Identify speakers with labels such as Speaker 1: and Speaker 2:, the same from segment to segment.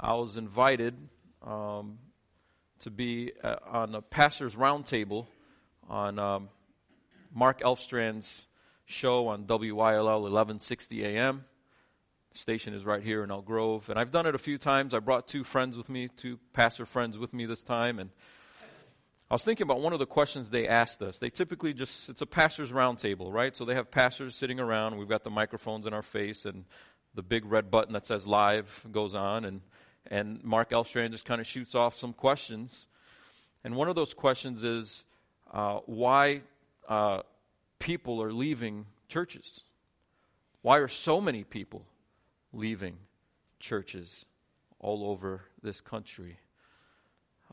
Speaker 1: I was invited um, to be uh, on a pastor's roundtable on um, Mark Elfstrand's show on WYLL 1160 AM. The station is right here in Elk Grove. And I've done it a few times. I brought two friends with me, two pastor friends with me this time. And I was thinking about one of the questions they asked us. They typically just, it's a pastor's roundtable, right? So they have pastors sitting around. We've got the microphones in our face and the big red button that says live goes on. And, and Mark Elfstrand just kind of shoots off some questions. And one of those questions is uh, why uh, people are leaving churches. Why are so many people leaving churches all over this country?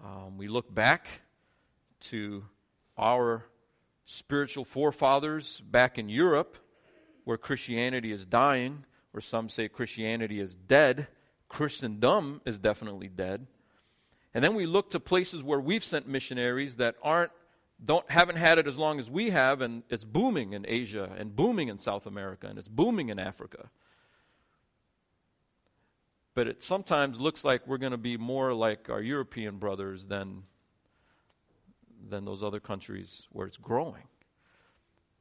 Speaker 1: Um, we look back to our spiritual forefathers back in Europe, where Christianity is dying, where some say Christianity is dead. Christendom is definitely dead. And then we look to places where we've sent missionaries that aren't don't haven't had it as long as we have and it's booming in Asia and booming in South America and it's booming in Africa. But it sometimes looks like we're going to be more like our European brothers than than those other countries where it's growing.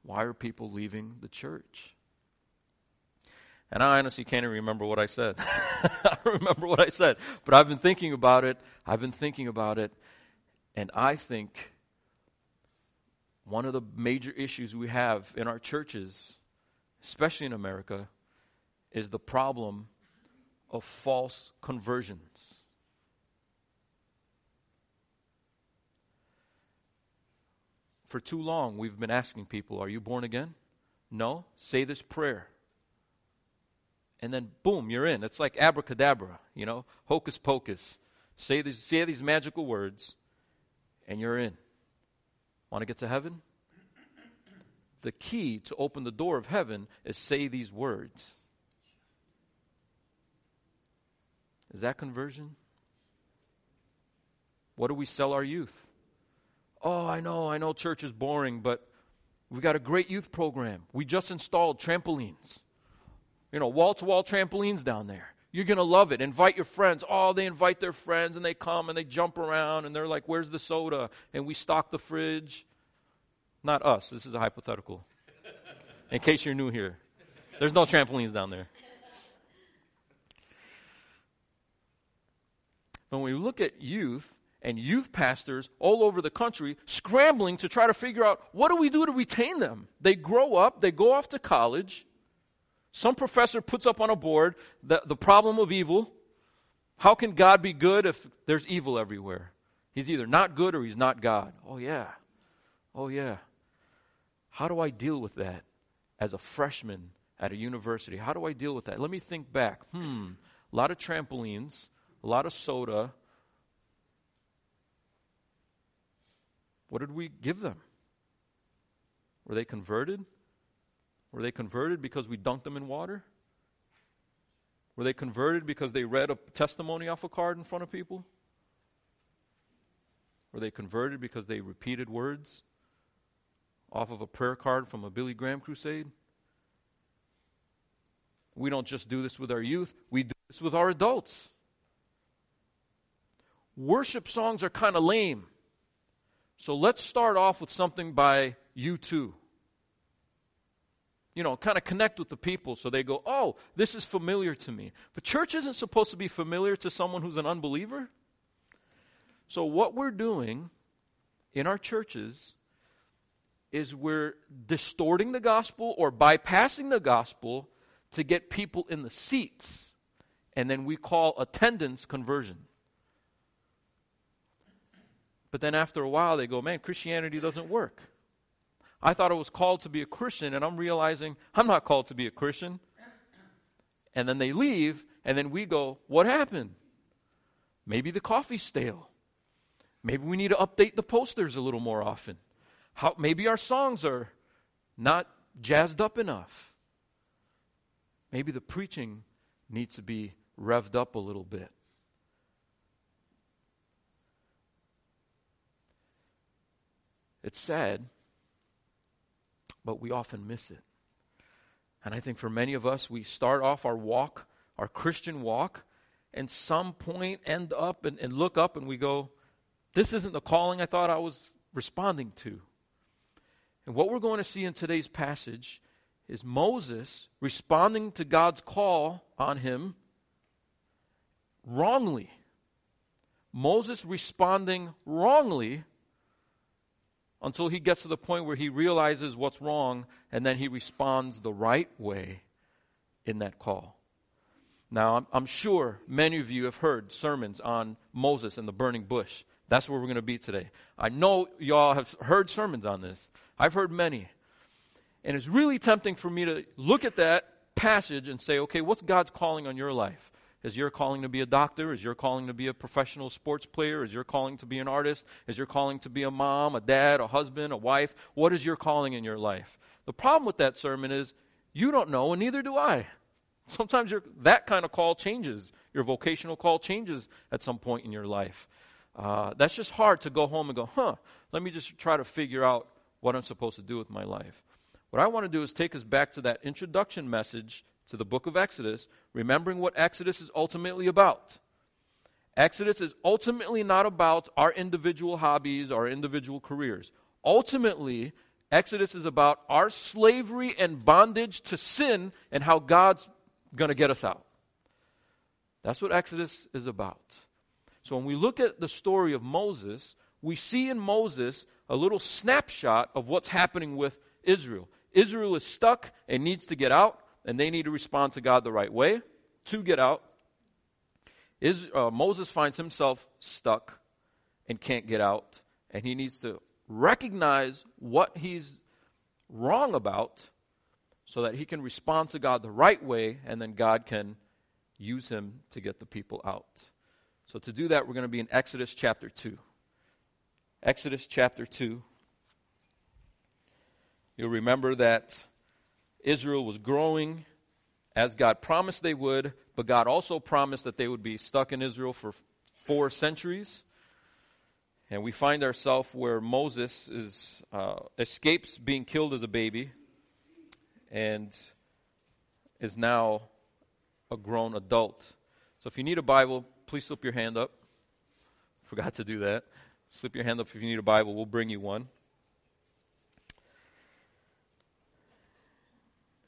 Speaker 1: Why are people leaving the church? And I honestly can't even remember what I said. I remember what I said. But I've been thinking about it. I've been thinking about it. And I think one of the major issues we have in our churches, especially in America, is the problem of false conversions. For too long, we've been asking people, Are you born again? No? Say this prayer and then boom, you're in. It's like abracadabra, you know, hocus pocus. Say these, say these magical words, and you're in. Want to get to heaven? The key to open the door of heaven is say these words. Is that conversion? What do we sell our youth? Oh, I know, I know church is boring, but we got a great youth program. We just installed trampolines you know, wall to wall trampolines down there. You're going to love it. Invite your friends. Oh, they invite their friends and they come and they jump around and they're like, where's the soda? And we stock the fridge. Not us. This is a hypothetical. In case you're new here, there's no trampolines down there. When we look at youth and youth pastors all over the country scrambling to try to figure out what do we do to retain them? They grow up, they go off to college, some professor puts up on a board the, the problem of evil. How can God be good if there's evil everywhere? He's either not good or he's not God. Oh, yeah. Oh, yeah. How do I deal with that as a freshman at a university? How do I deal with that? Let me think back. Hmm, a lot of trampolines, a lot of soda. What did we give them? Were they converted? Were they converted because we dunked them in water? Were they converted because they read a testimony off a card in front of people? Were they converted because they repeated words off of a prayer card from a Billy Graham crusade? We don't just do this with our youth, we do this with our adults. Worship songs are kind of lame. So let's start off with something by U2 you know, kind of connect with the people so they go, oh, this is familiar to me. But church isn't supposed to be familiar to someone who's an unbeliever. So, what we're doing in our churches is we're distorting the gospel or bypassing the gospel to get people in the seats. And then we call attendance conversion. But then after a while, they go, man, Christianity doesn't work. I thought I was called to be a Christian, and I'm realizing I'm not called to be a Christian. And then they leave, and then we go, What happened? Maybe the coffee's stale. Maybe we need to update the posters a little more often. How, maybe our songs are not jazzed up enough. Maybe the preaching needs to be revved up a little bit. It's sad but we often miss it. And I think for many of us, we start off our walk, our Christian walk, and some point end up and, and look up and we go, this isn't the calling I thought I was responding to. And what we're going to see in today's passage is Moses responding to God's call on him wrongly. Moses responding wrongly until he gets to the point where he realizes what's wrong and then he responds the right way in that call. Now, I'm, I'm sure many of you have heard sermons on Moses and the burning bush. That's where we're going to be today. I know y'all have heard sermons on this. I've heard many. And it's really tempting for me to look at that passage and say, okay, what's God's calling on your life? Is your calling to be a doctor? Is your calling to be a professional sports player? Is your calling to be an artist? Is your calling to be a mom, a dad, a husband, a wife? What is your calling in your life? The problem with that sermon is you don't know, and neither do I. Sometimes that kind of call changes. Your vocational call changes at some point in your life. Uh, that's just hard to go home and go, huh, let me just try to figure out what I'm supposed to do with my life. What I want to do is take us back to that introduction message to the book of Exodus, remembering what Exodus is ultimately about. Exodus is ultimately not about our individual hobbies, our individual careers. Ultimately, Exodus is about our slavery and bondage to sin and how God's going to get us out. That's what Exodus is about. So when we look at the story of Moses, we see in Moses a little snapshot of what's happening with Israel. Israel is stuck and needs to get out, and they need to respond to God the right way to get out. Is, uh, Moses finds himself stuck and can't get out, and he needs to recognize what he's wrong about so that he can respond to God the right way, and then God can use him to get the people out. So, to do that, we're going to be in Exodus chapter 2. Exodus chapter 2. You'll remember that Israel was growing as God promised they would, but God also promised that they would be stuck in Israel for four centuries. And we find ourselves where Moses is, uh, escapes being killed as a baby and is now a grown adult. So if you need a Bible, please slip your hand up. Forgot to do that. Slip your hand up if you need a Bible. We'll bring you one.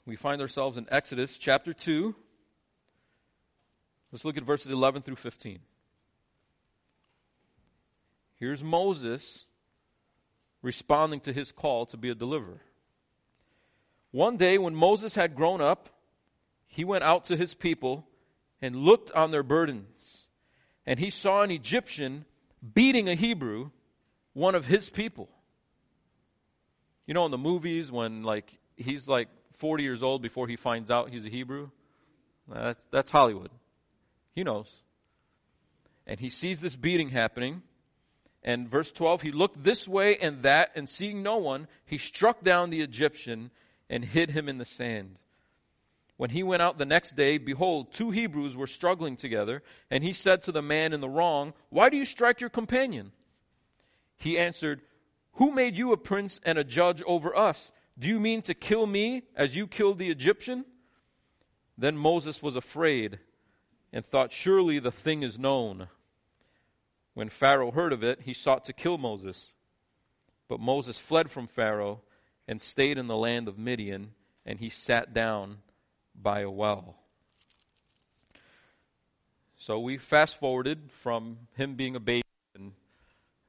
Speaker 1: We find ourselves in Exodus chapter 2. Let's look at verses 11 through 15. Here's Moses responding to his call to be a deliverer. One day, when Moses had grown up, he went out to his people and looked on their burdens. And he saw an Egyptian beating a Hebrew, one of his people. You know, in the movies, when like he's like 40 years old before he finds out he's a Hebrew, that's, that's Hollywood. He knows. And he sees this beating happening. And verse 12, he looked this way and that, and seeing no one, he struck down the Egyptian and hid him in the sand. When he went out the next day, behold, two Hebrews were struggling together, and he said to the man in the wrong, Why do you strike your companion? He answered, Who made you a prince and a judge over us? Do you mean to kill me as you killed the Egyptian? Then Moses was afraid and thought, Surely the thing is known. When Pharaoh heard of it, he sought to kill Moses. But Moses fled from Pharaoh and stayed in the land of Midian, and he sat down by a well. So we fast forwarded from him being a baby and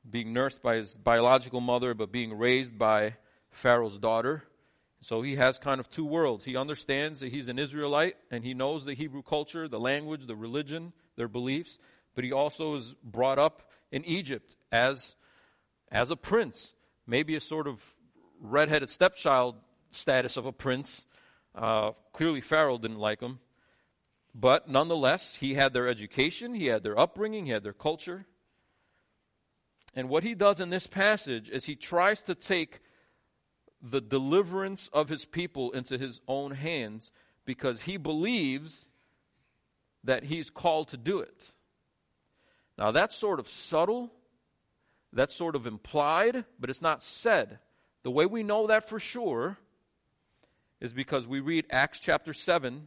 Speaker 1: being nursed by his biological mother, but being raised by Pharaoh's daughter. So he has kind of two worlds. He understands that he's an Israelite and he knows the Hebrew culture, the language, the religion, their beliefs, but he also is brought up in Egypt as, as a prince, maybe a sort of redheaded stepchild status of a prince. Uh, clearly, Pharaoh didn't like him. But nonetheless, he had their education, he had their upbringing, he had their culture. And what he does in this passage is he tries to take the deliverance of his people into his own hands because he believes that he's called to do it. Now, that's sort of subtle, that's sort of implied, but it's not said. The way we know that for sure is because we read Acts chapter 7,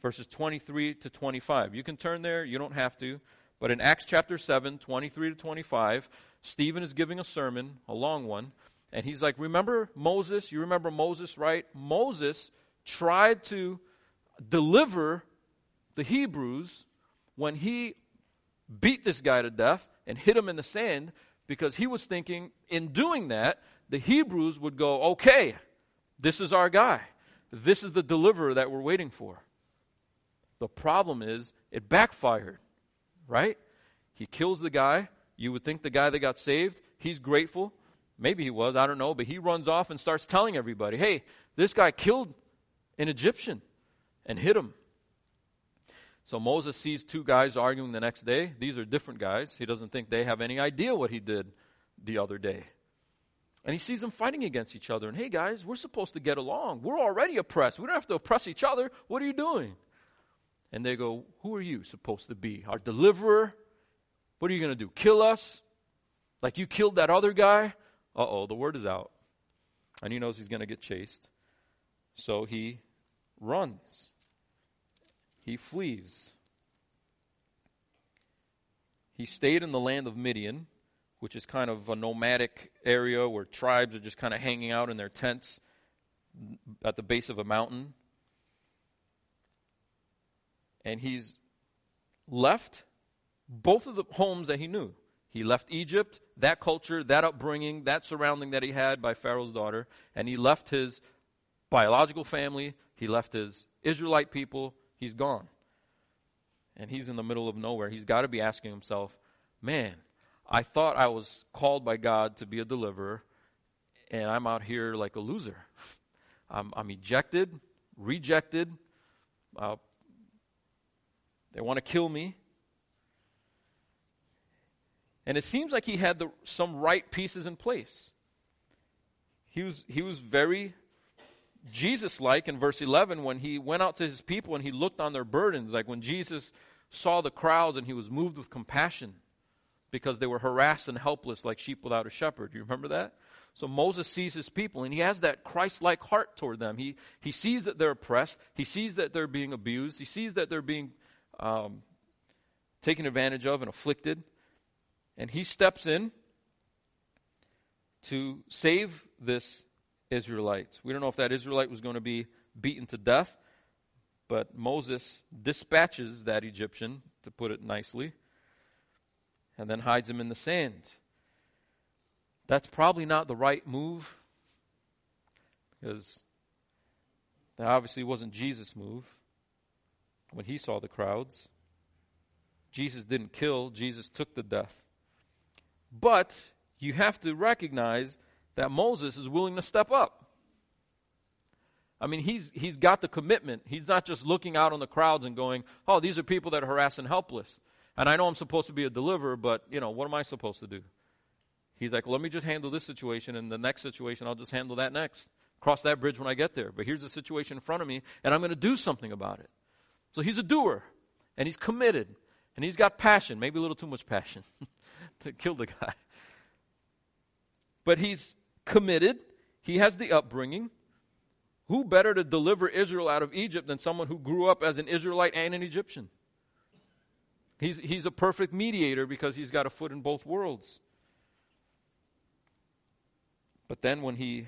Speaker 1: verses 23 to 25. You can turn there, you don't have to. But in Acts chapter 7, 23 to 25, Stephen is giving a sermon, a long one, and he's like, Remember Moses? You remember Moses, right? Moses tried to deliver the Hebrews when he beat this guy to death and hit him in the sand because he was thinking, in doing that, the Hebrews would go, Okay, this is our guy. This is the deliverer that we're waiting for. The problem is, it backfired, right? He kills the guy. You would think the guy that got saved, he's grateful. Maybe he was, I don't know, but he runs off and starts telling everybody, hey, this guy killed an Egyptian and hit him. So Moses sees two guys arguing the next day. These are different guys. He doesn't think they have any idea what he did the other day. And he sees them fighting against each other. And hey, guys, we're supposed to get along. We're already oppressed. We don't have to oppress each other. What are you doing? And they go, Who are you supposed to be? Our deliverer? What are you going to do? Kill us? Like you killed that other guy? Uh oh, the word is out. And he knows he's going to get chased. So he runs, he flees. He stayed in the land of Midian which is kind of a nomadic area where tribes are just kind of hanging out in their tents at the base of a mountain. And he's left both of the homes that he knew. He left Egypt, that culture, that upbringing, that surrounding that he had by Pharaoh's daughter, and he left his biological family, he left his Israelite people, he's gone. And he's in the middle of nowhere. He's got to be asking himself, man, I thought I was called by God to be a deliverer, and I'm out here like a loser. I'm, I'm ejected, rejected. Uh, they want to kill me. And it seems like he had the, some right pieces in place. He was, he was very Jesus like in verse 11 when he went out to his people and he looked on their burdens, like when Jesus saw the crowds and he was moved with compassion because they were harassed and helpless like sheep without a shepherd. You remember that? So Moses sees his people and he has that Christ like heart toward them. He, he sees that they're oppressed, he sees that they're being abused, he sees that they're being um, taken advantage of and afflicted. And he steps in to save this Israelite. We don't know if that Israelite was going to be beaten to death, but Moses dispatches that Egyptian, to put it nicely, and then hides him in the sand. That's probably not the right move because that obviously wasn't Jesus' move when he saw the crowds. Jesus didn't kill, Jesus took the death. But you have to recognize that Moses is willing to step up. I mean, he's, he's got the commitment. He's not just looking out on the crowds and going, oh, these are people that are harassed and helpless. And I know I'm supposed to be a deliverer, but, you know, what am I supposed to do? He's like, well, let me just handle this situation, and the next situation, I'll just handle that next. Cross that bridge when I get there. But here's the situation in front of me, and I'm going to do something about it. So he's a doer, and he's committed, and he's got passion, maybe a little too much passion to kill the guy. But he's committed, he has the upbringing. Who better to deliver Israel out of Egypt than someone who grew up as an Israelite and an Egyptian? He's, he's a perfect mediator because he's got a foot in both worlds. But then when he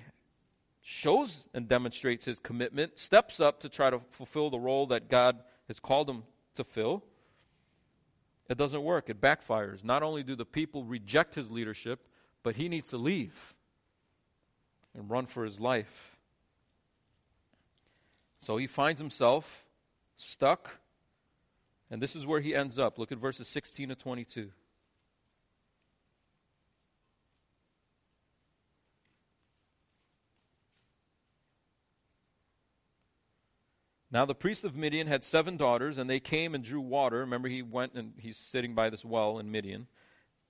Speaker 1: shows and demonstrates his commitment, steps up to try to fulfill the role that God has called him to fill, it doesn't work. It backfires. Not only do the people reject his leadership, but he needs to leave and run for his life. So he finds himself stuck and this is where he ends up. Look at verses 16 to 22. Now the priest of Midian had seven daughters, and they came and drew water. Remember, he went and he's sitting by this well in Midian.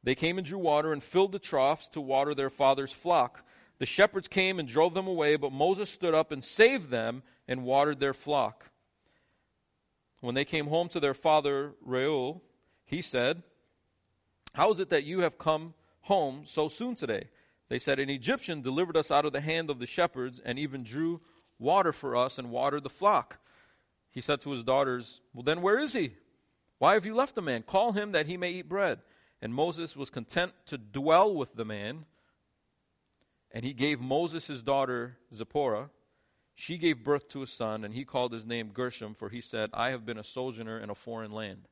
Speaker 1: They came and drew water and filled the troughs to water their father's flock. The shepherds came and drove them away, but Moses stood up and saved them and watered their flock. When they came home to their father Reuel, he said, How is it that you have come home so soon today? They said, An Egyptian delivered us out of the hand of the shepherds and even drew water for us and watered the flock. He said to his daughters, Well, then where is he? Why have you left the man? Call him that he may eat bread. And Moses was content to dwell with the man. And he gave Moses his daughter Zipporah. She gave birth to a son, and he called his name Gershom, for he said, I have been a sojourner in a foreign land.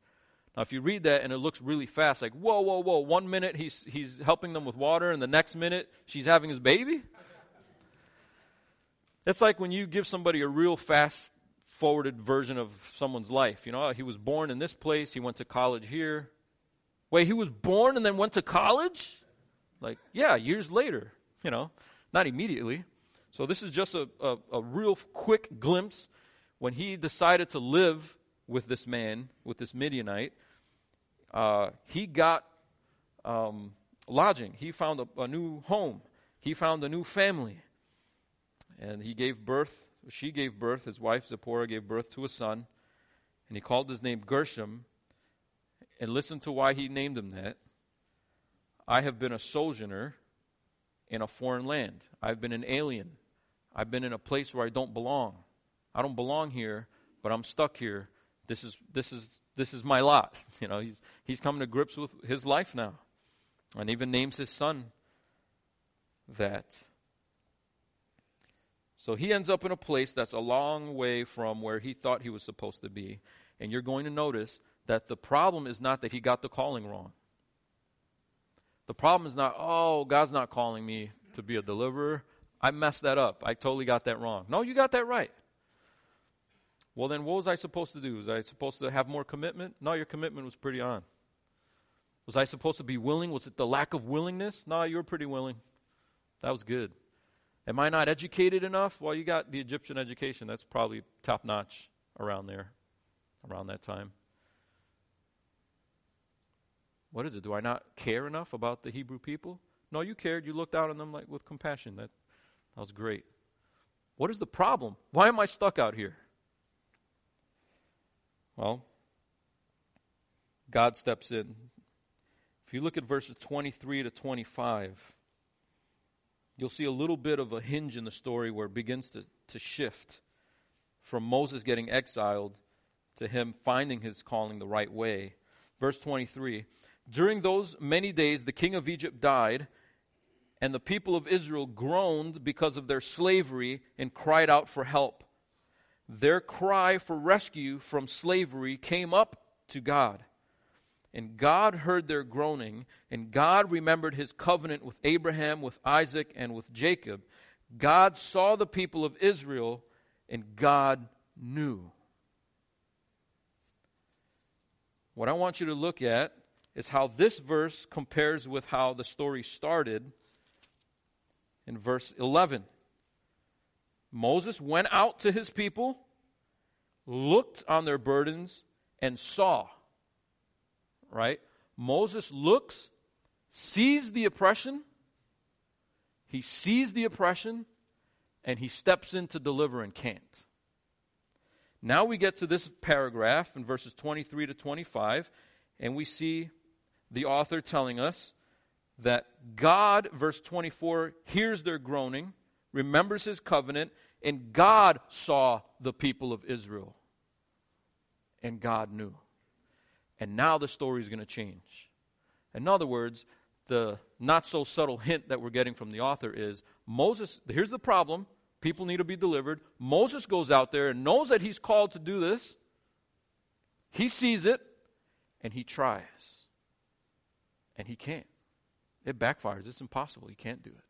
Speaker 1: Now, if you read that and it looks really fast, like, whoa, whoa, whoa, one minute he's, he's helping them with water, and the next minute she's having his baby? It's like when you give somebody a real fast forwarded version of someone's life. You know, he was born in this place, he went to college here. Wait, he was born and then went to college? Like, yeah, years later, you know, not immediately. So this is just a, a, a real quick glimpse when he decided to live with this man, with this Midianite. Uh, he got um, lodging. He found a, a new home. He found a new family. And he gave birth she gave birth, his wife Zipporah gave birth to a son, and he called his name Gershom. And listen to why he named him that. I have been a sojourner in a foreign land. I've been an alien. I've been in a place where I don't belong. I don't belong here, but I'm stuck here. This is this is this is my lot. You know, he's he's coming to grips with his life now. And even names his son that. So he ends up in a place that's a long way from where he thought he was supposed to be. And you're going to notice that the problem is not that he got the calling wrong. The problem is not, oh, God's not calling me to be a deliverer. I messed that up. I totally got that wrong. No, you got that right. Well, then what was I supposed to do? Was I supposed to have more commitment? No, your commitment was pretty on. Was I supposed to be willing? Was it the lack of willingness? No, you were pretty willing. That was good. Am I not educated enough? Well, you got the Egyptian education. That's probably top notch around there, around that time. What is it? Do I not care enough about the Hebrew people? No, you cared. You looked out on them like with compassion. That, that was great. What is the problem? Why am I stuck out here? Well, God steps in. If you look at verses 23 to 25, you'll see a little bit of a hinge in the story where it begins to, to shift from Moses getting exiled to him finding his calling the right way. Verse 23 During those many days, the king of Egypt died, and the people of Israel groaned because of their slavery and cried out for help. Their cry for rescue from slavery came up to God. And God heard their groaning, and God remembered his covenant with Abraham, with Isaac, and with Jacob. God saw the people of Israel, and God knew. What I want you to look at is how this verse compares with how the story started in verse 11. Moses went out to his people, looked on their burdens, and saw right? Moses looks, sees the oppression, he sees the oppression, and he steps in to deliver and can't. Now we get to this paragraph in verses 23 to 25, and we see the author telling us that God, verse 24, hears their groaning, remembers his covenant, and God saw the people of Israel. And God knew. And now the story is going to change. In other words, the not so subtle hint that we're getting from the author is Moses, here's the problem people need to be delivered. Moses goes out there and knows that he's called to do this. He sees it and he tries. And he can't. It backfires. It's impossible. He can't do it.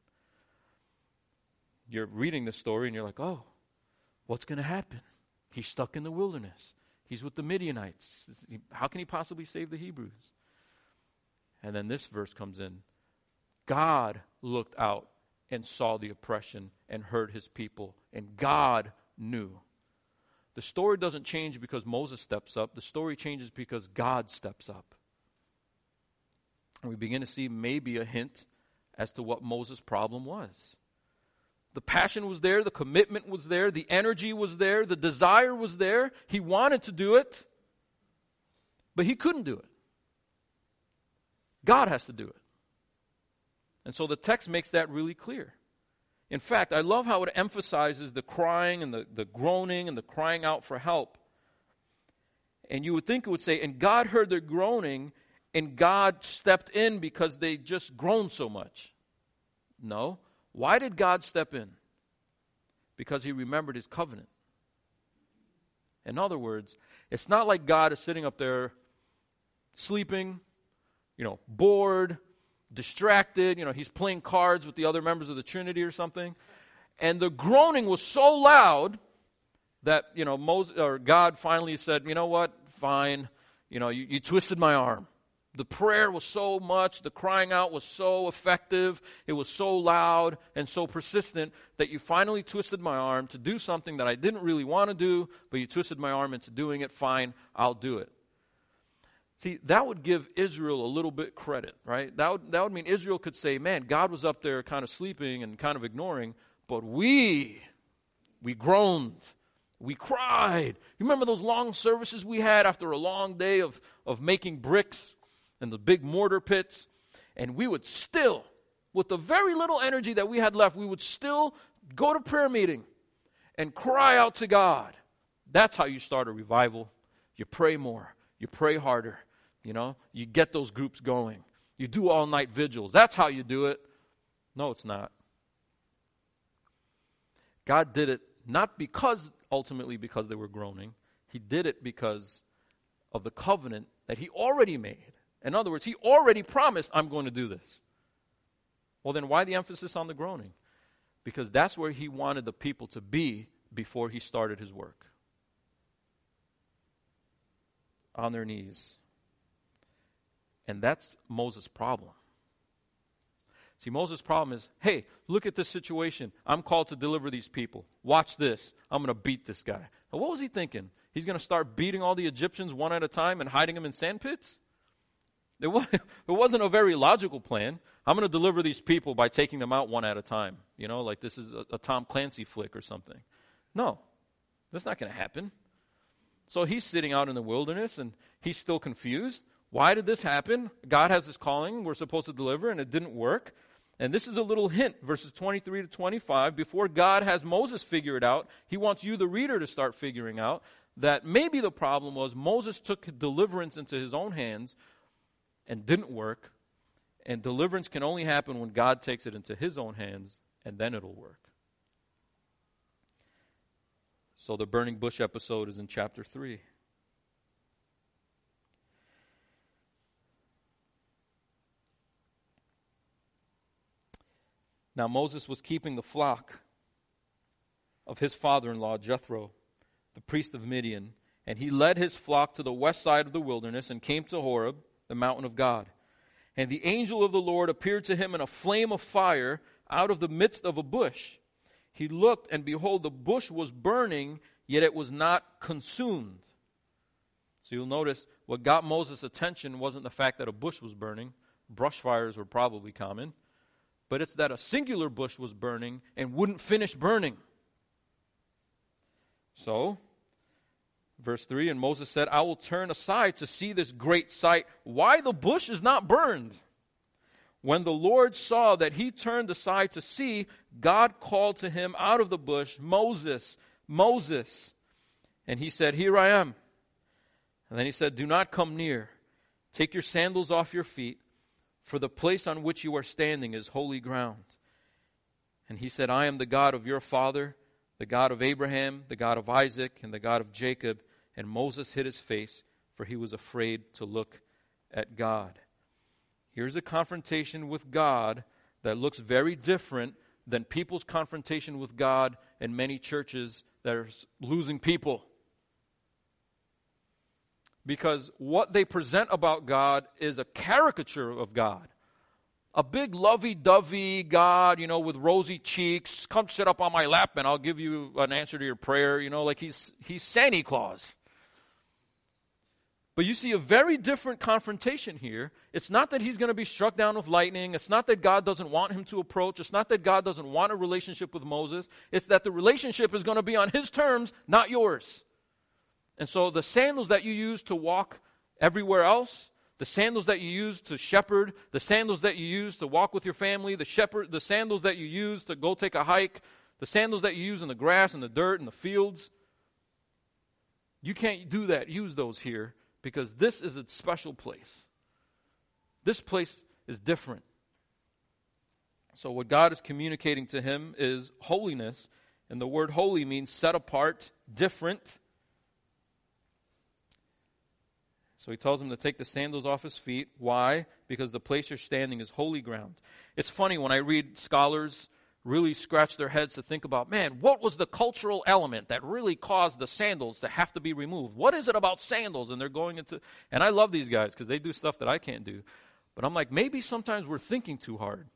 Speaker 1: You're reading the story and you're like, oh, what's going to happen? He's stuck in the wilderness. He's with the Midianites. How can he possibly save the Hebrews? And then this verse comes in God looked out and saw the oppression and heard his people, and God knew. The story doesn't change because Moses steps up, the story changes because God steps up. And we begin to see maybe a hint as to what Moses' problem was. The passion was there, the commitment was there, the energy was there, the desire was there. He wanted to do it, but he couldn't do it. God has to do it. And so the text makes that really clear. In fact, I love how it emphasizes the crying and the, the groaning and the crying out for help. And you would think it would say, and God heard their groaning, and God stepped in because they just groaned so much. No. Why did God step in? Because he remembered his covenant. In other words, it's not like God is sitting up there sleeping, you know, bored, distracted, you know, he's playing cards with the other members of the Trinity or something. And the groaning was so loud that, you know, Moses or God finally said, "You know what? Fine. You know, you, you twisted my arm." The prayer was so much, the crying out was so effective, it was so loud and so persistent that you finally twisted my arm to do something that I didn't really want to do, but you twisted my arm into doing it. Fine, I'll do it. See, that would give Israel a little bit credit, right? That would, that would mean Israel could say, man, God was up there kind of sleeping and kind of ignoring, but we, we groaned. We cried. You remember those long services we had after a long day of, of making bricks and the big mortar pits? And we would still, with the very little energy that we had left, we would still go to prayer meeting and cry out to God. That's how you start a revival. You pray more, you pray harder, you know, you get those groups going. You do all night vigils. That's how you do it. No, it's not. God did it not because, ultimately, because they were groaning. He did it because of the covenant that He already made. In other words, He already promised, I'm going to do this. Well, then why the emphasis on the groaning? Because that's where He wanted the people to be before He started His work. On their knees. And that's Moses' problem. See, Moses' problem is hey, look at this situation. I'm called to deliver these people. Watch this. I'm going to beat this guy. Now, what was he thinking? He's going to start beating all the Egyptians one at a time and hiding them in sand pits? It, was, wasn't a very logical plan. I'm going to deliver these people by taking them out one at a time. You know, like this is a, a Tom Clancy flick or something. No, that's not going to happen. So he's sitting out in the wilderness and he's still confused. Why did this happen? God has this calling we're supposed to deliver, and it didn't work. And this is a little hint, verses 23 to 25. Before God has Moses figure it out, he wants you, the reader, to start figuring out that maybe the problem was Moses took deliverance into his own hands and didn't work. And deliverance can only happen when God takes it into his own hands, and then it'll work. So the burning bush episode is in chapter 3. Now Moses was keeping the flock of his father in law, Jethro, the priest of Midian, and he led his flock to the west side of the wilderness and came to Horeb, the mountain of God. And the angel of the Lord appeared to him in a flame of fire out of the midst of a bush. He looked, and behold, the bush was burning, yet it was not consumed. So you'll notice what got Moses' attention wasn't the fact that a bush was burning, brush fires were probably common but it's that a singular bush was burning and wouldn't finish burning. So, verse 3 And Moses said, I will turn aside to see this great sight, why the bush is not burned. When the Lord saw that he turned aside to see, God called to him out of the bush, Moses, Moses. And he said, Here I am. And then he said, Do not come near. Take your sandals off your feet for the place on which you are standing is holy ground. And he said, I am the God of your father, the God of Abraham, the God of Isaac, and the God of Jacob. And Moses hid his face, for he was afraid to look at God. Here's a confrontation with God that looks very different than people's confrontation with God in many churches that are losing people because what they present about God is a caricature of God. A big lovey dovey God, you know, with rosy cheeks. Come sit up on my lap and I'll give you an answer to your prayer, you know, like he's, he's Santa Claus. But you see a very different confrontation here. It's not that he's going to be struck down with lightning. It's not that God doesn't want him to approach. It's not that God doesn't want a relationship with Moses. It's that the relationship is going to be on his terms, not yours. And so the sandals that you use to walk everywhere else, the sandals that you use to shepherd, the sandals that you use to walk with your family, the shepherd, the sandals that you use to go take a hike, the sandals that you use in the grass and the dirt and the fields, You can't do that, use those here, because this is a special place. This place is different. So, what God is communicating to him is holiness, and the word holy means set apart, different. So he tells him to take the sandals off his feet. Why? Because the place you're standing is holy ground. It's funny when I read scholars really scratch their heads to think about, man, what was the cultural element that really caused the sandals to have to be removed? What is it about sandals? And they're going into, and I love these guys because they do stuff that I can't do. But I'm like, maybe sometimes we're thinking too hard.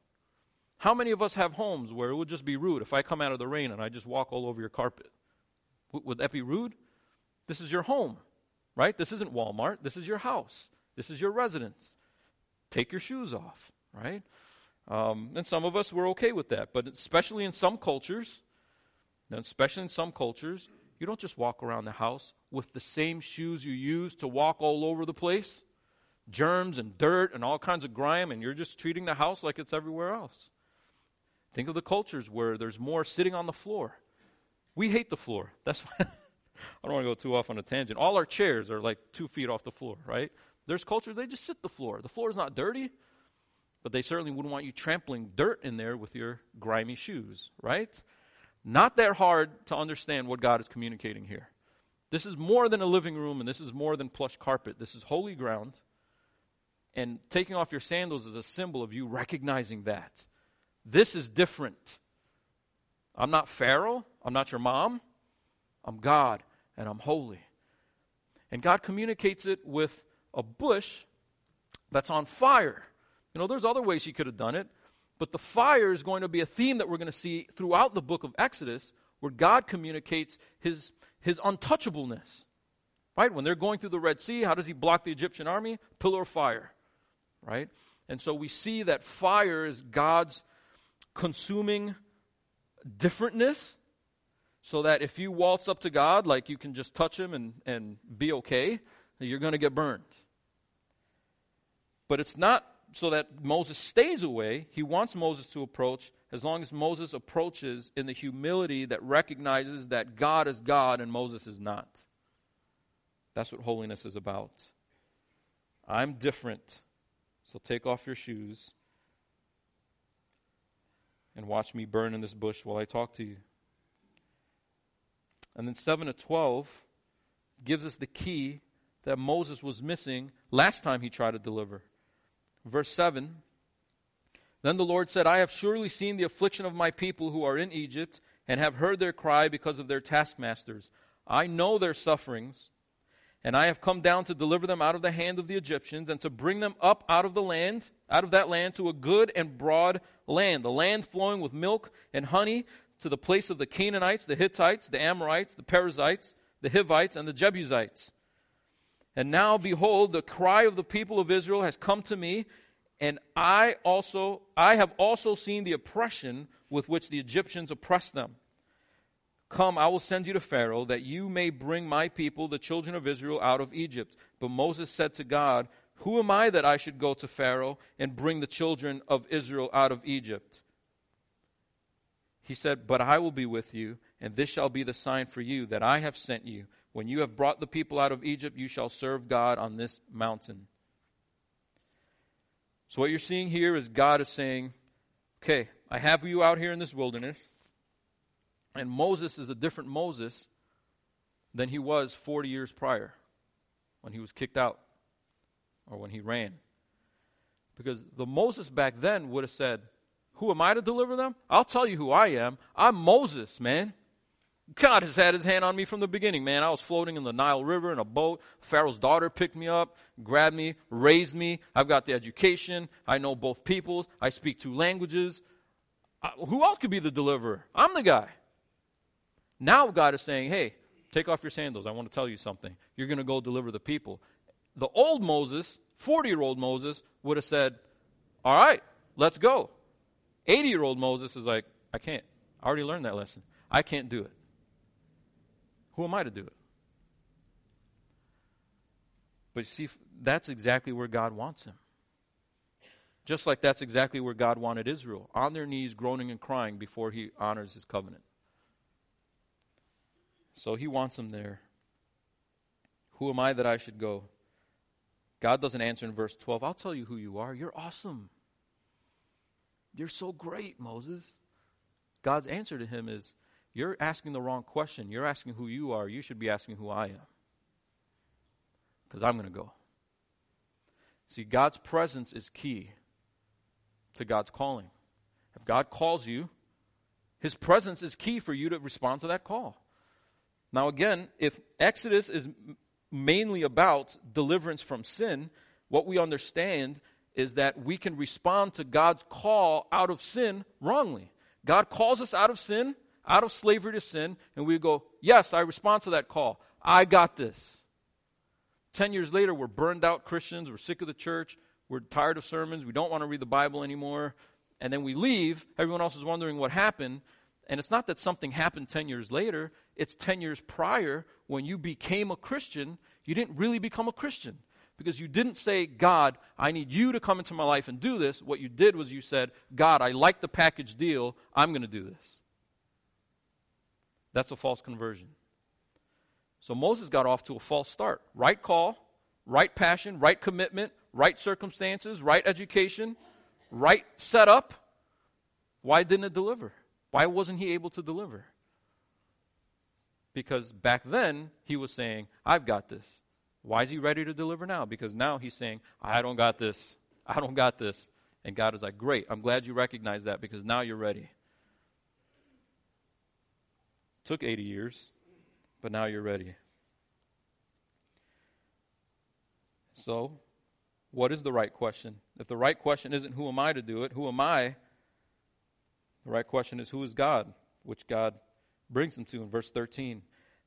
Speaker 1: How many of us have homes where it would just be rude if I come out of the rain and I just walk all over your carpet? W- would that be rude? This is your home, right? This isn't Walmart. This is your house. This is your residence. Take your shoes off, right? Um, and some of us were okay with that, but especially in some cultures, especially in some cultures, you don't just walk around the house with the same shoes you use to walk all over the place, germs and dirt and all kinds of grime, and you're just treating the house like it's everywhere else. Think of the cultures where there's more sitting on the floor. We hate the floor. That's why I don't want to go too off on a tangent. All our chairs are like two feet off the floor, right? There's cultures, they just sit the floor. The floor is not dirty, but they certainly wouldn't want you trampling dirt in there with your grimy shoes, right? Not that hard to understand what God is communicating here. This is more than a living room, and this is more than plush carpet. This is holy ground. And taking off your sandals is a symbol of you recognizing that. This is different. I'm not Pharaoh. I'm not your mom. I'm God, and I'm holy. And God communicates it with a bush that's on fire. You know, there's other ways He could have done it, but the fire is going to be a theme that we're going to see throughout the book of Exodus, where God communicates His, his untouchableness. Right? When they're going through the Red Sea, how does He block the Egyptian army? Pillar of fire. Right? And so we see that fire is God's consuming differentness so that if you waltz up to God, like you can just touch him and, and be okay, you're going to get burned. But it's not so that Moses stays away. He wants Moses to approach as long as Moses approaches in the humility that recognizes that God is God and Moses is not. That's what holiness is about. I'm different, so take off your shoes and watch me burn in this bush while I talk to you. And then 7 to 12 gives us the key that Moses was missing last time he tried to deliver. Verse 7 Then the Lord said, I have surely seen the affliction of my people who are in Egypt, and have heard their cry because of their taskmasters. I know their sufferings, and I have come down to deliver them out of the hand of the Egyptians, and to bring them up out of the land, out of that land, to a good and broad land, the land flowing with milk and honey, to the place of the Canaanites, the Hittites, the Amorites, the Perizzites, the Hivites, and the Jebusites. And now, behold, the cry of the people of Israel has come to me, and I also I have also seen the oppression with which the Egyptians oppress them. Come, I will send you to Pharaoh, that you may bring my people, the children of Israel, out of Egypt. But Moses said to God, who am I that I should go to Pharaoh and bring the children of Israel out of Egypt? He said, But I will be with you, and this shall be the sign for you that I have sent you. When you have brought the people out of Egypt, you shall serve God on this mountain. So, what you're seeing here is God is saying, Okay, I have you out here in this wilderness, and Moses is a different Moses than he was 40 years prior when he was kicked out or when he ran. Because the Moses back then would have said, Who am I to deliver them? I'll tell you who I am. I'm Moses, man. God has had his hand on me from the beginning, man. I was floating in the Nile River in a boat. Pharaoh's daughter picked me up, grabbed me, raised me. I've got the education. I know both peoples. I speak two languages. Uh, who else could be the deliverer? I'm the guy. Now God is saying, hey, take off your sandals. I want to tell you something. You're going to go deliver the people the old Moses, 40 year old Moses, would have said, All right, let's go. 80 year old Moses is like, I can't. I already learned that lesson. I can't do it. Who am I to do it? But see, that's exactly where God wants him. Just like that's exactly where God wanted Israel on their knees, groaning and crying before he honors his covenant. So he wants them there. Who am I that I should go? God doesn't answer in verse 12. I'll tell you who you are. You're awesome. You're so great, Moses. God's answer to him is, You're asking the wrong question. You're asking who you are. You should be asking who I am. Because I'm going to go. See, God's presence is key to God's calling. If God calls you, His presence is key for you to respond to that call. Now, again, if Exodus is mainly about deliverance from sin, what we understand is that we can respond to God's call out of sin wrongly. God calls us out of sin, out of slavery to sin, and we go, Yes, I respond to that call. I got this. Ten years later, we're burned out Christians, we're sick of the church, we're tired of sermons, we don't want to read the Bible anymore, and then we leave. Everyone else is wondering what happened. And it's not that something happened 10 years later, it's 10 years prior when you became a Christian. You didn't really become a Christian because you didn't say, God, I need you to come into my life and do this. What you did was you said, God, I like the package deal. I'm going to do this. That's a false conversion. So Moses got off to a false start. Right call, right passion, right commitment, right circumstances, right education, right setup. Why didn't it deliver? Why wasn't he able to deliver? Because back then, he was saying, I've got this. Why is he ready to deliver now? Because now he's saying, I don't got this. I don't got this. And God is like, Great, I'm glad you recognize that because now you're ready. Took 80 years, but now you're ready. So, what is the right question? If the right question isn't who am I to do it, who am I the right question is, who is God? Which God brings him to in verse 13.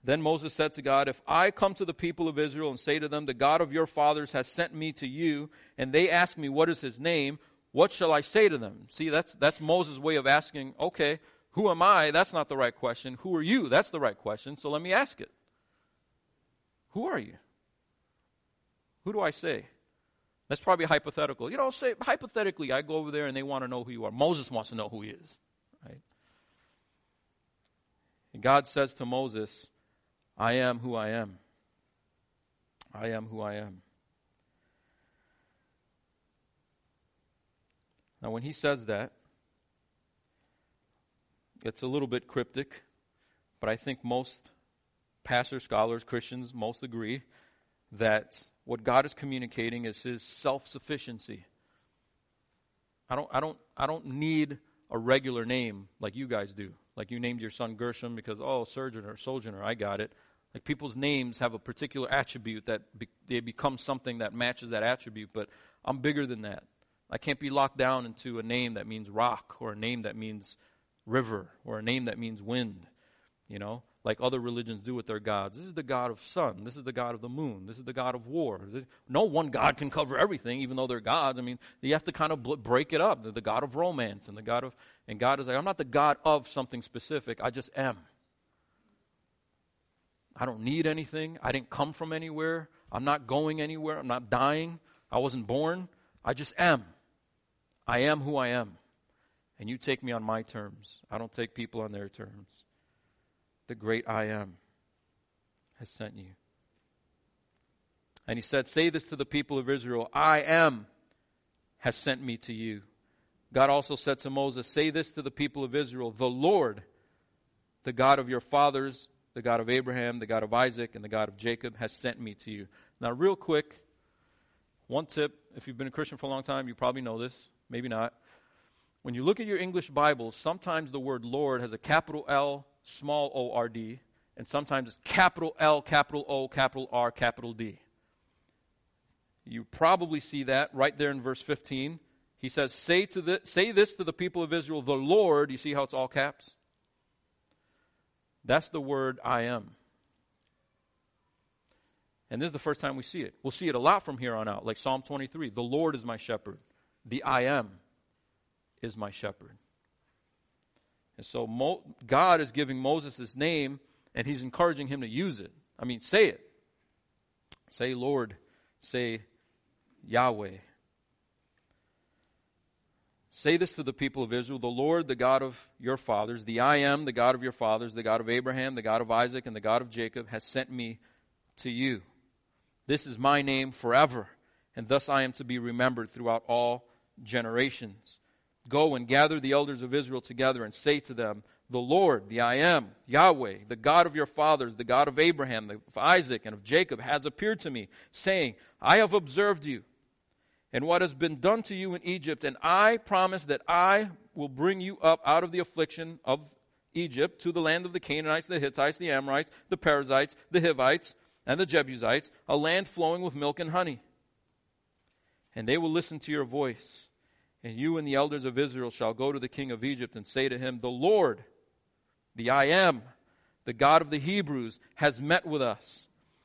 Speaker 1: Then Moses said to God, If I come to the people of Israel and say to them, The God of your fathers has sent me to you, and they ask me, What is his name? What shall I say to them? See, that's, that's Moses' way of asking, Okay, who am I? That's not the right question. Who are you? That's the right question. So let me ask it. Who are you? Who do I say? That's probably hypothetical. You know, say hypothetically, I go over there and they want to know who you are. Moses wants to know who he is. Right? And God says to Moses, I am who I am. I am who I am. Now, when he says that, it's a little bit cryptic, but I think most pastors, scholars, Christians, most agree that what God is communicating is his self sufficiency. I don't, I, don't, I don't need a regular name like you guys do. Like you named your son Gershom because, oh, surgeon or sojourner, I got it. Like people's names have a particular attribute that be, they become something that matches that attribute, but I'm bigger than that. I can't be locked down into a name that means rock or a name that means river or a name that means wind. You know, like other religions do with their gods. This is the God of sun. This is the God of the moon. This is the God of war. No one God can cover everything, even though they're gods. I mean, you have to kind of break it up. the God of romance and the God of, and God is like, I'm not the God of something specific. I just am. I don't need anything. I didn't come from anywhere. I'm not going anywhere. I'm not dying. I wasn't born. I just am. I am who I am. And you take me on my terms. I don't take people on their terms the great I am has sent you. And he said, Say this to the people of Israel I am has sent me to you. God also said to Moses, Say this to the people of Israel The Lord, the God of your fathers, the God of Abraham, the God of Isaac, and the God of Jacob, has sent me to you. Now, real quick, one tip if you've been a Christian for a long time, you probably know this, maybe not. When you look at your English Bible, sometimes the word Lord has a capital L small o r d, and sometimes it's capital L, capital O, capital R, capital D. You probably see that right there in verse 15. He says, say, to the, say this to the people of Israel, the Lord. You see how it's all caps? That's the word I am. And this is the first time we see it. We'll see it a lot from here on out, like Psalm 23. The Lord is my shepherd. The I am is my shepherd. And so Mo- God is giving Moses his name and he's encouraging him to use it. I mean, say it. Say Lord. Say Yahweh. Say this to the people of Israel The Lord, the God of your fathers, the I am, the God of your fathers, the God of Abraham, the God of Isaac, and the God of Jacob, has sent me to you. This is my name forever, and thus I am to be remembered throughout all generations. Go and gather the elders of Israel together and say to them, The Lord, the I am, Yahweh, the God of your fathers, the God of Abraham, of Isaac, and of Jacob, has appeared to me, saying, I have observed you and what has been done to you in Egypt, and I promise that I will bring you up out of the affliction of Egypt to the land of the Canaanites, the Hittites, the Amorites, the Perizzites, the Hivites, and the Jebusites, a land flowing with milk and honey. And they will listen to your voice. And you and the elders of Israel shall go to the king of Egypt and say to him, The Lord, the I am, the God of the Hebrews, has met with us.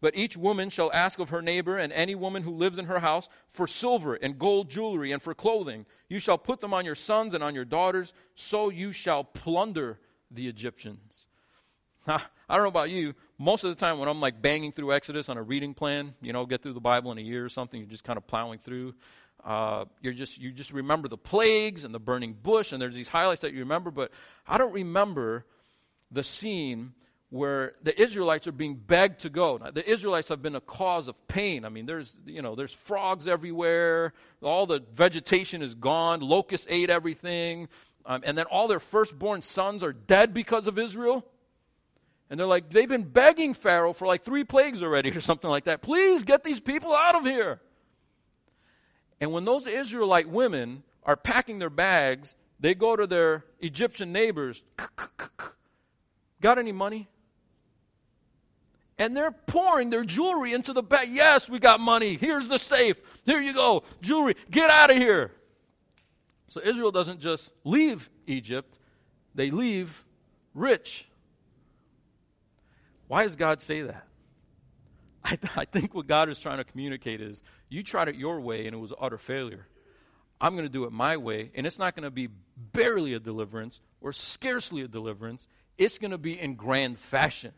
Speaker 1: but each woman shall ask of her neighbor and any woman who lives in her house for silver and gold jewelry and for clothing. You shall put them on your sons and on your daughters, so you shall plunder the Egyptians. I don't know about you. Most of the time, when I'm like banging through Exodus on a reading plan, you know, get through the Bible in a year or something, you're just kind of plowing through. Uh, you're just you just remember the plagues and the burning bush, and there's these highlights that you remember. But I don't remember the scene where the Israelites are being begged to go. Now, the Israelites have been a cause of pain. I mean, there's, you know, there's frogs everywhere. All the vegetation is gone. Locusts ate everything. Um, and then all their firstborn sons are dead because of Israel. And they're like, they've been begging Pharaoh for like three plagues already or something like that. Please get these people out of here. And when those Israelite women are packing their bags, they go to their Egyptian neighbors. Got any money? And they're pouring their jewelry into the bag. Yes, we got money. Here's the safe. Here you go. Jewelry. Get out of here. So Israel doesn't just leave Egypt, they leave rich. Why does God say that? I, th- I think what God is trying to communicate is you tried it your way and it was utter failure. I'm going to do it my way, and it's not going to be barely a deliverance or scarcely a deliverance. It's going to be in grand fashion.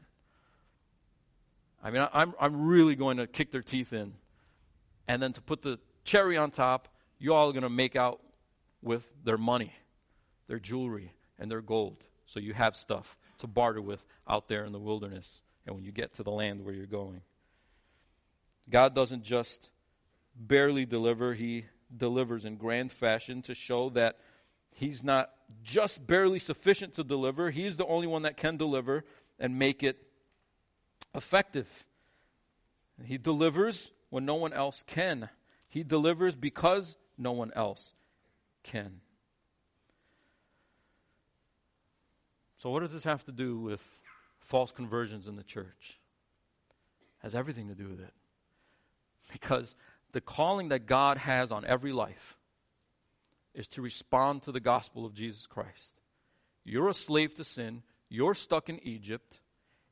Speaker 1: I mean, I'm, I'm really going to kick their teeth in. And then to put the cherry on top, you all are going to make out with their money, their jewelry, and their gold. So you have stuff to barter with out there in the wilderness and when you get to the land where you're going. God doesn't just barely deliver, He delivers in grand fashion to show that He's not just barely sufficient to deliver, He's the only one that can deliver and make it effective. He delivers when no one else can. He delivers because no one else can. So, what does this have to do with false conversions in the church? It has everything to do with it. Because the calling that God has on every life is to respond to the gospel of Jesus Christ. You're a slave to sin, you're stuck in Egypt,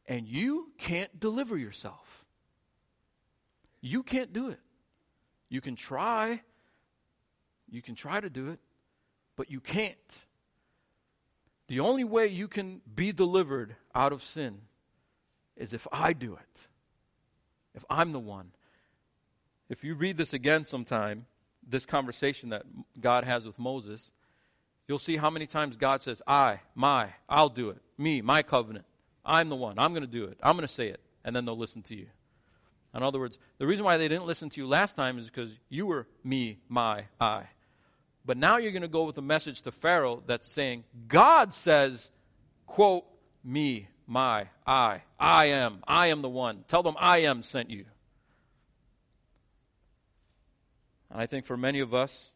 Speaker 1: and you can't deliver yourself. You can't do it. You can try. You can try to do it, but you can't. The only way you can be delivered out of sin is if I do it. If I'm the one. If you read this again sometime, this conversation that God has with Moses, you'll see how many times God says, I, my, I'll do it, me, my covenant. I'm the one. I'm going to do it. I'm going to say it. And then they'll listen to you. In other words, the reason why they didn't listen to you last time is because you were me, my, I. But now you're going to go with a message to Pharaoh that's saying, God says, quote, me, my, I, I am, I am the one. Tell them I am sent you. And I think for many of us,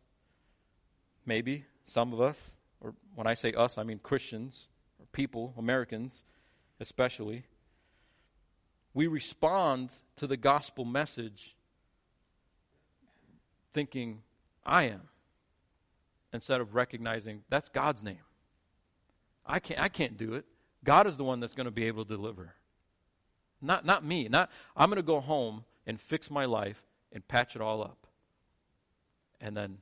Speaker 1: maybe some of us, or when I say us, I mean Christians, or people, Americans, especially, we respond to the gospel message thinking, I am, instead of recognizing that's God's name. I can't, I can't do it. God is the one that's going to be able to deliver. Not, not me. Not, I'm going to go home and fix my life and patch it all up. And then,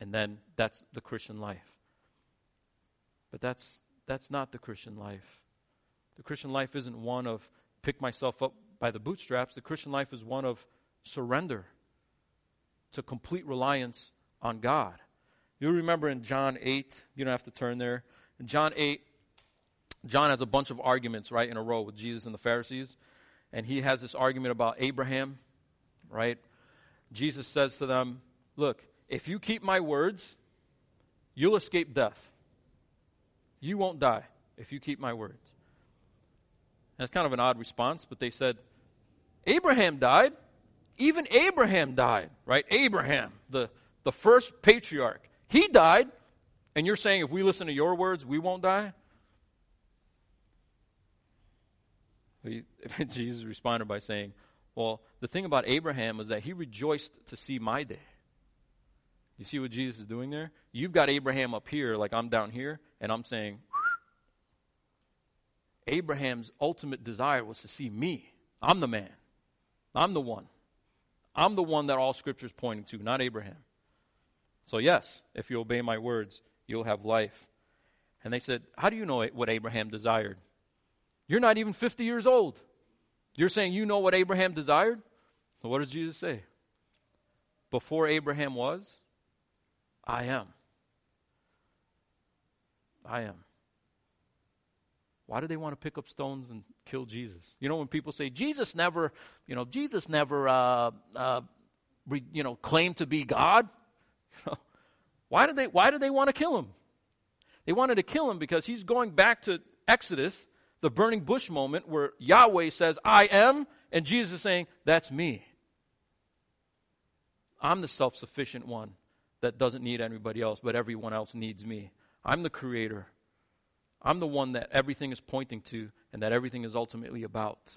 Speaker 1: and then that's the Christian life. But that's, that's not the Christian life. The Christian life isn't one of pick myself up by the bootstraps. The Christian life is one of surrender to complete reliance on God. You remember in John 8, you don't have to turn there. In John 8, John has a bunch of arguments, right, in a row with Jesus and the Pharisees. And he has this argument about Abraham, right? Jesus says to them, Look, if you keep my words, you'll escape death. You won't die if you keep my words. It's kind of an odd response, but they said, Abraham died. Even Abraham died, right? Abraham, the, the first patriarch, he died. And you're saying if we listen to your words, we won't die? Jesus responded by saying, Well, the thing about Abraham was that he rejoiced to see my day. You see what Jesus is doing there? You've got Abraham up here, like I'm down here, and I'm saying, Abraham's ultimate desire was to see me. I'm the man. I'm the one. I'm the one that all scripture is pointing to, not Abraham. So, yes, if you obey my words, you'll have life. And they said, How do you know what Abraham desired? You're not even 50 years old. You're saying you know what Abraham desired? So what does Jesus say? Before Abraham was, I am. I am. Why do they want to pick up stones and kill Jesus? You know, when people say Jesus never, you know, Jesus never, uh, uh, re, you know, claimed to be God. why did they? Why did they want to kill him? They wanted to kill him because he's going back to Exodus, the burning bush moment where Yahweh says, "I am," and Jesus is saying, "That's me." I'm the self-sufficient one that doesn't need anybody else, but everyone else needs me. I'm the creator. I'm the one that everything is pointing to and that everything is ultimately about.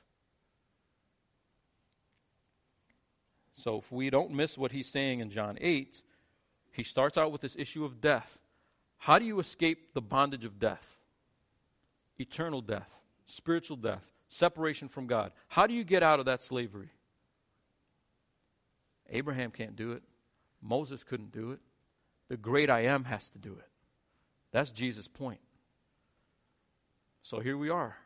Speaker 1: So if we don't miss what he's saying in John 8, he starts out with this issue of death. How do you escape the bondage of death? Eternal death, spiritual death, separation from God. How do you get out of that slavery? Abraham can't do it. Moses couldn't do it. The great I am has to do it. That's Jesus' point. So here we are.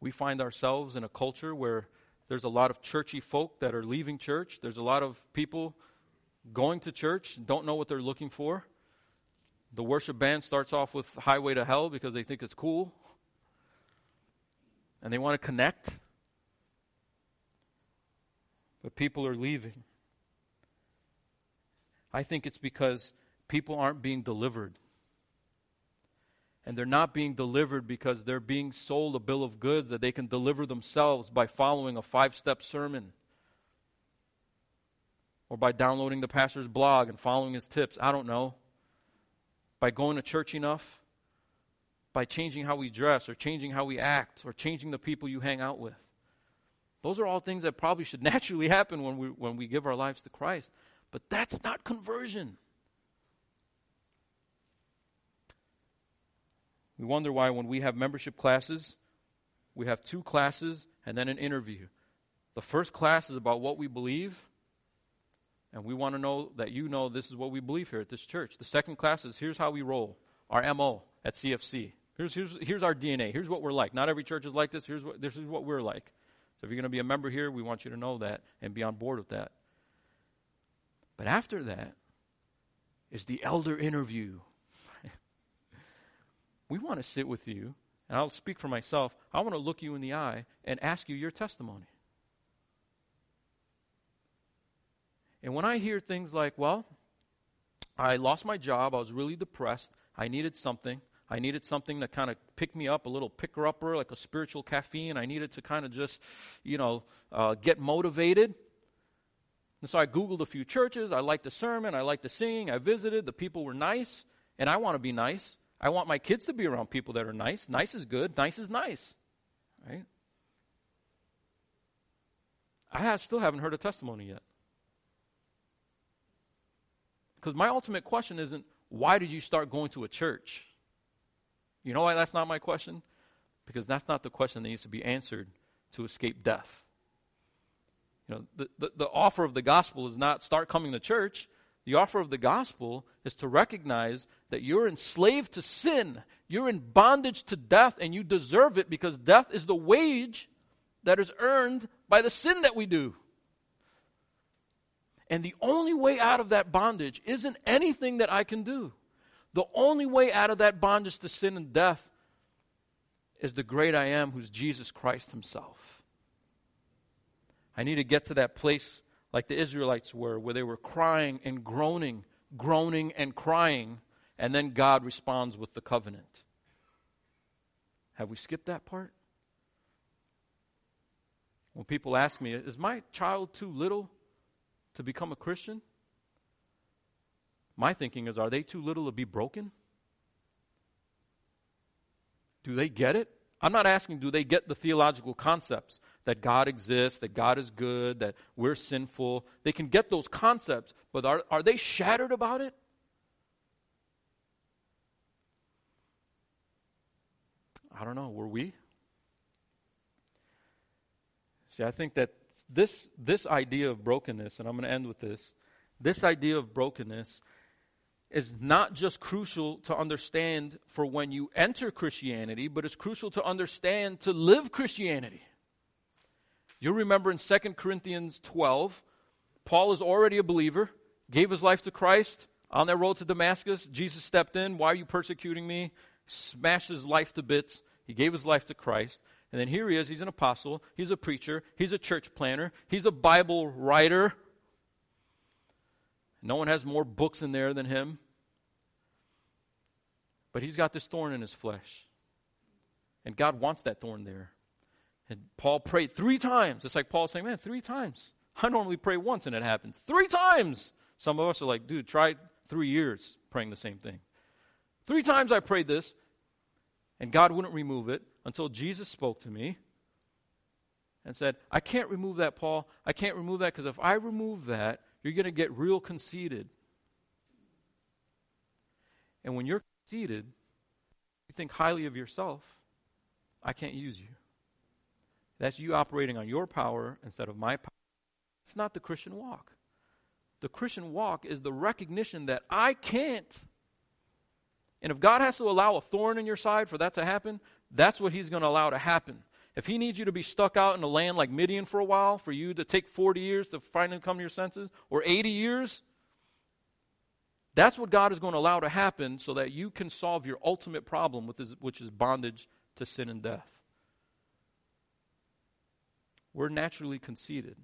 Speaker 1: We find ourselves in a culture where there's a lot of churchy folk that are leaving church. There's a lot of people going to church, don't know what they're looking for. The worship band starts off with Highway to Hell because they think it's cool. And they want to connect. But people are leaving. I think it's because people aren't being delivered. And they're not being delivered because they're being sold a bill of goods that they can deliver themselves by following a five step sermon or by downloading the pastor's blog and following his tips. I don't know. By going to church enough, by changing how we dress or changing how we act or changing the people you hang out with. Those are all things that probably should naturally happen when we, when we give our lives to Christ. But that's not conversion. We wonder why, when we have membership classes, we have two classes and then an interview. The first class is about what we believe, and we want to know that you know this is what we believe here at this church. The second class is here's how we roll, our MO at CFC. Here's, here's, here's our DNA. Here's what we're like. Not every church is like this. Here's what, this is what we're like. So if you're going to be a member here, we want you to know that and be on board with that. But after that is the elder interview. We want to sit with you, and I'll speak for myself. I want to look you in the eye and ask you your testimony. And when I hear things like, well, I lost my job, I was really depressed, I needed something. I needed something to kind of pick me up, a little picker upper, like a spiritual caffeine. I needed to kind of just, you know, uh, get motivated. And so I Googled a few churches. I liked the sermon. I liked the singing. I visited. The people were nice. And I want to be nice. I want my kids to be around people that are nice. Nice is good. Nice is nice. Right? I still haven't heard a testimony yet. Because my ultimate question isn't, why did you start going to a church? You know why that's not my question? Because that's not the question that needs to be answered to escape death. You know, the, the, the offer of the gospel is not start coming to church. The offer of the gospel is to recognize that you're enslaved to sin. You're in bondage to death and you deserve it because death is the wage that is earned by the sin that we do. And the only way out of that bondage isn't anything that I can do. The only way out of that bondage to sin and death is the great I am, who's Jesus Christ Himself. I need to get to that place like the Israelites were, where they were crying and groaning, groaning and crying, and then God responds with the covenant. Have we skipped that part? When people ask me, is my child too little to become a Christian? My thinking is, are they too little to be broken? Do they get it? I'm not asking, do they get the theological concepts that God exists, that God is good, that we're sinful? They can get those concepts, but are, are they shattered about it? I don't know. Were we? See, I think that this, this idea of brokenness, and I'm going to end with this this idea of brokenness is not just crucial to understand for when you enter Christianity, but it's crucial to understand to live Christianity. You'll remember in 2 Corinthians 12, Paul is already a believer, gave his life to Christ on that road to Damascus. Jesus stepped in. Why are you persecuting me? Smashed his life to bits. He gave his life to Christ. And then here he is. He's an apostle. He's a preacher. He's a church planter. He's a Bible writer. No one has more books in there than him. But he's got this thorn in his flesh. And God wants that thorn there. And Paul prayed three times. It's like Paul saying, Man, three times. I normally pray once and it happens. Three times. Some of us are like, Dude, try three years praying the same thing. Three times I prayed this, and God wouldn't remove it until Jesus spoke to me and said, I can't remove that, Paul. I can't remove that because if I remove that, you're going to get real conceited. And when you're conceited, you think highly of yourself, I can't use you. That's you operating on your power instead of my power. It's not the Christian walk. The Christian walk is the recognition that I can't. And if God has to allow a thorn in your side for that to happen, that's what He's going to allow to happen. If He needs you to be stuck out in a land like Midian for a while, for you to take 40 years to finally come to your senses, or 80 years, that's what God is going to allow to happen so that you can solve your ultimate problem, which is bondage to sin and death. We're naturally conceited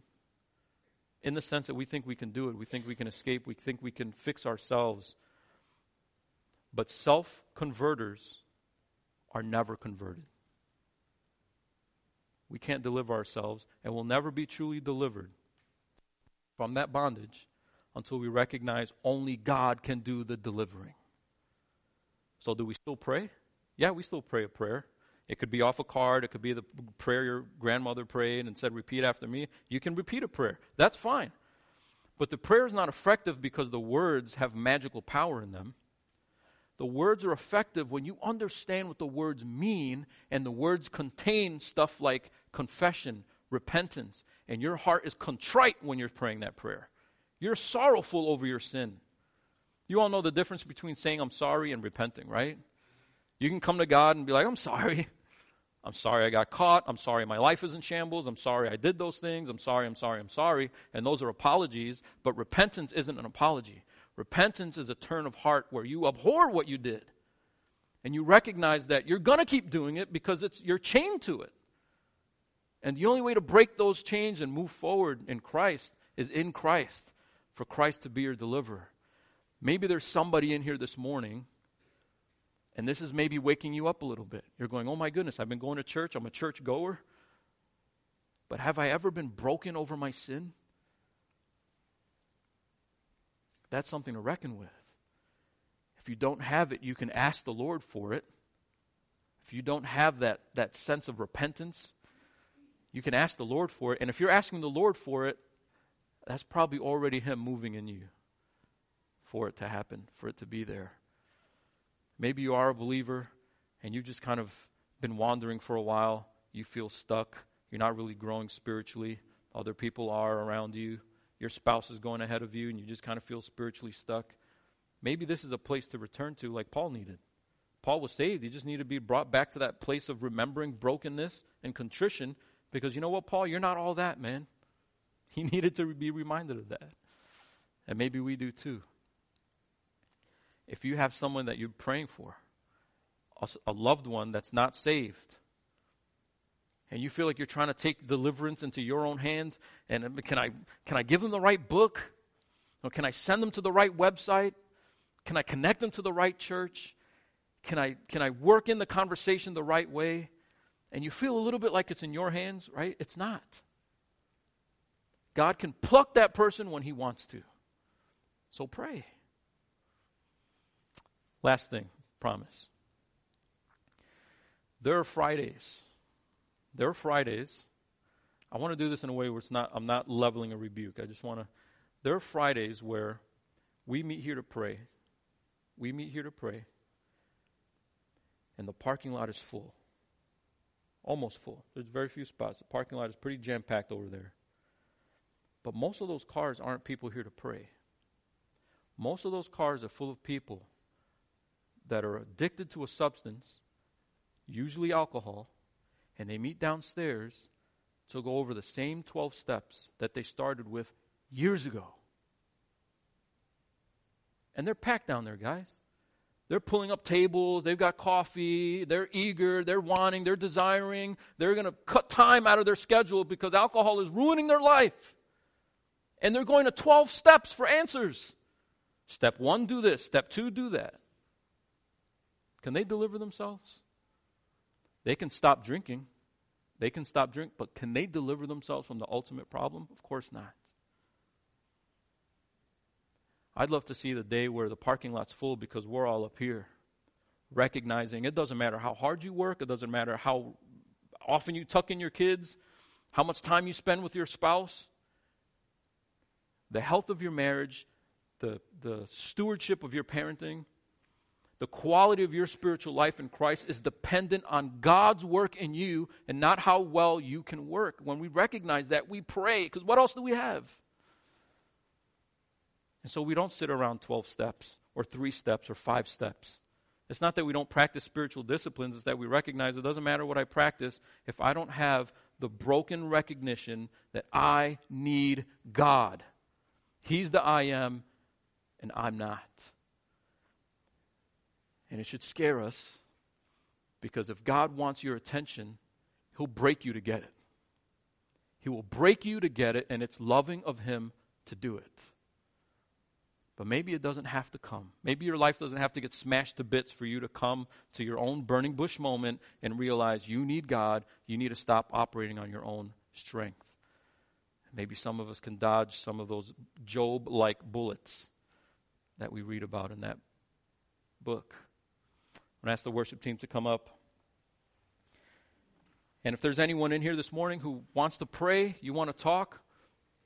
Speaker 1: in the sense that we think we can do it, we think we can escape, we think we can fix ourselves. But self converters are never converted. We can't deliver ourselves, and we'll never be truly delivered from that bondage until we recognize only God can do the delivering. So, do we still pray? Yeah, we still pray a prayer. It could be off a card. It could be the prayer your grandmother prayed and said, Repeat after me. You can repeat a prayer. That's fine. But the prayer is not effective because the words have magical power in them. The words are effective when you understand what the words mean, and the words contain stuff like confession, repentance, and your heart is contrite when you're praying that prayer. You're sorrowful over your sin. You all know the difference between saying I'm sorry and repenting, right? You can come to God and be like, I'm sorry. I'm sorry I got caught. I'm sorry my life is in shambles. I'm sorry I did those things. I'm sorry, I'm sorry, I'm sorry. And those are apologies, but repentance isn't an apology. Repentance is a turn of heart where you abhor what you did. And you recognize that you're going to keep doing it because it's, you're chained to it. And the only way to break those chains and move forward in Christ is in Christ, for Christ to be your deliverer. Maybe there's somebody in here this morning, and this is maybe waking you up a little bit. You're going, oh my goodness, I've been going to church, I'm a church goer. But have I ever been broken over my sin? That's something to reckon with. If you don't have it, you can ask the Lord for it. If you don't have that, that sense of repentance, you can ask the Lord for it. And if you're asking the Lord for it, that's probably already Him moving in you for it to happen, for it to be there. Maybe you are a believer and you've just kind of been wandering for a while. You feel stuck. You're not really growing spiritually. Other people are around you. Your spouse is going ahead of you and you just kind of feel spiritually stuck. Maybe this is a place to return to like Paul needed. Paul was saved. He just needed to be brought back to that place of remembering brokenness and contrition because you know what, Paul, you're not all that, man. He needed to be reminded of that. And maybe we do too. If you have someone that you're praying for, a loved one that's not saved, and you feel like you're trying to take deliverance into your own hand, and uh, can I, can I give them the right book? Or can I send them to the right website? Can I connect them to the right church? Can I, can I work in the conversation the right way? And you feel a little bit like it's in your hands, right? It's not. God can pluck that person when He wants to. So pray. Last thing, promise. There are Fridays. There are Fridays. I want to do this in a way where it's not, I'm not leveling a rebuke. I just want to. There are Fridays where we meet here to pray. We meet here to pray. And the parking lot is full. Almost full. There's very few spots. The parking lot is pretty jam packed over there. But most of those cars aren't people here to pray. Most of those cars are full of people that are addicted to a substance, usually alcohol, and they meet downstairs to go over the same 12 steps that they started with years ago. And they're packed down there, guys. They're pulling up tables, they've got coffee, they're eager, they're wanting, they're desiring, they're going to cut time out of their schedule because alcohol is ruining their life. And they're going to 12 steps for answers. Step one, do this. Step two, do that. Can they deliver themselves? They can stop drinking. They can stop drink, but can they deliver themselves from the ultimate problem? Of course not. I'd love to see the day where the parking lot's full because we're all up here recognizing it doesn't matter how hard you work, it doesn't matter how often you tuck in your kids, how much time you spend with your spouse. The health of your marriage, the, the stewardship of your parenting, the quality of your spiritual life in Christ is dependent on God's work in you and not how well you can work. When we recognize that, we pray, because what else do we have? And so we don't sit around 12 steps or three steps or five steps. It's not that we don't practice spiritual disciplines, it's that we recognize it doesn't matter what I practice if I don't have the broken recognition that I need God. He's the I am, and I'm not. And it should scare us because if God wants your attention, He'll break you to get it. He will break you to get it, and it's loving of Him to do it. But maybe it doesn't have to come. Maybe your life doesn't have to get smashed to bits for you to come to your own burning bush moment and realize you need God. You need to stop operating on your own strength. Maybe some of us can dodge some of those Job like bullets that we read about in that book. To ask the worship team to come up. And if there's anyone in here this morning who wants to pray, you want to talk,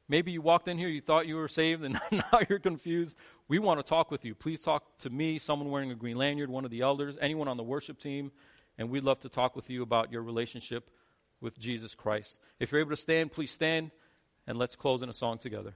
Speaker 1: maybe you walked in here, you thought you were saved, and now you're confused. We want to talk with you. Please talk to me, someone wearing a green lanyard, one of the elders, anyone on the worship team, and we'd love to talk with you about your relationship with Jesus Christ. If you're able to stand, please stand and let's close in a song together.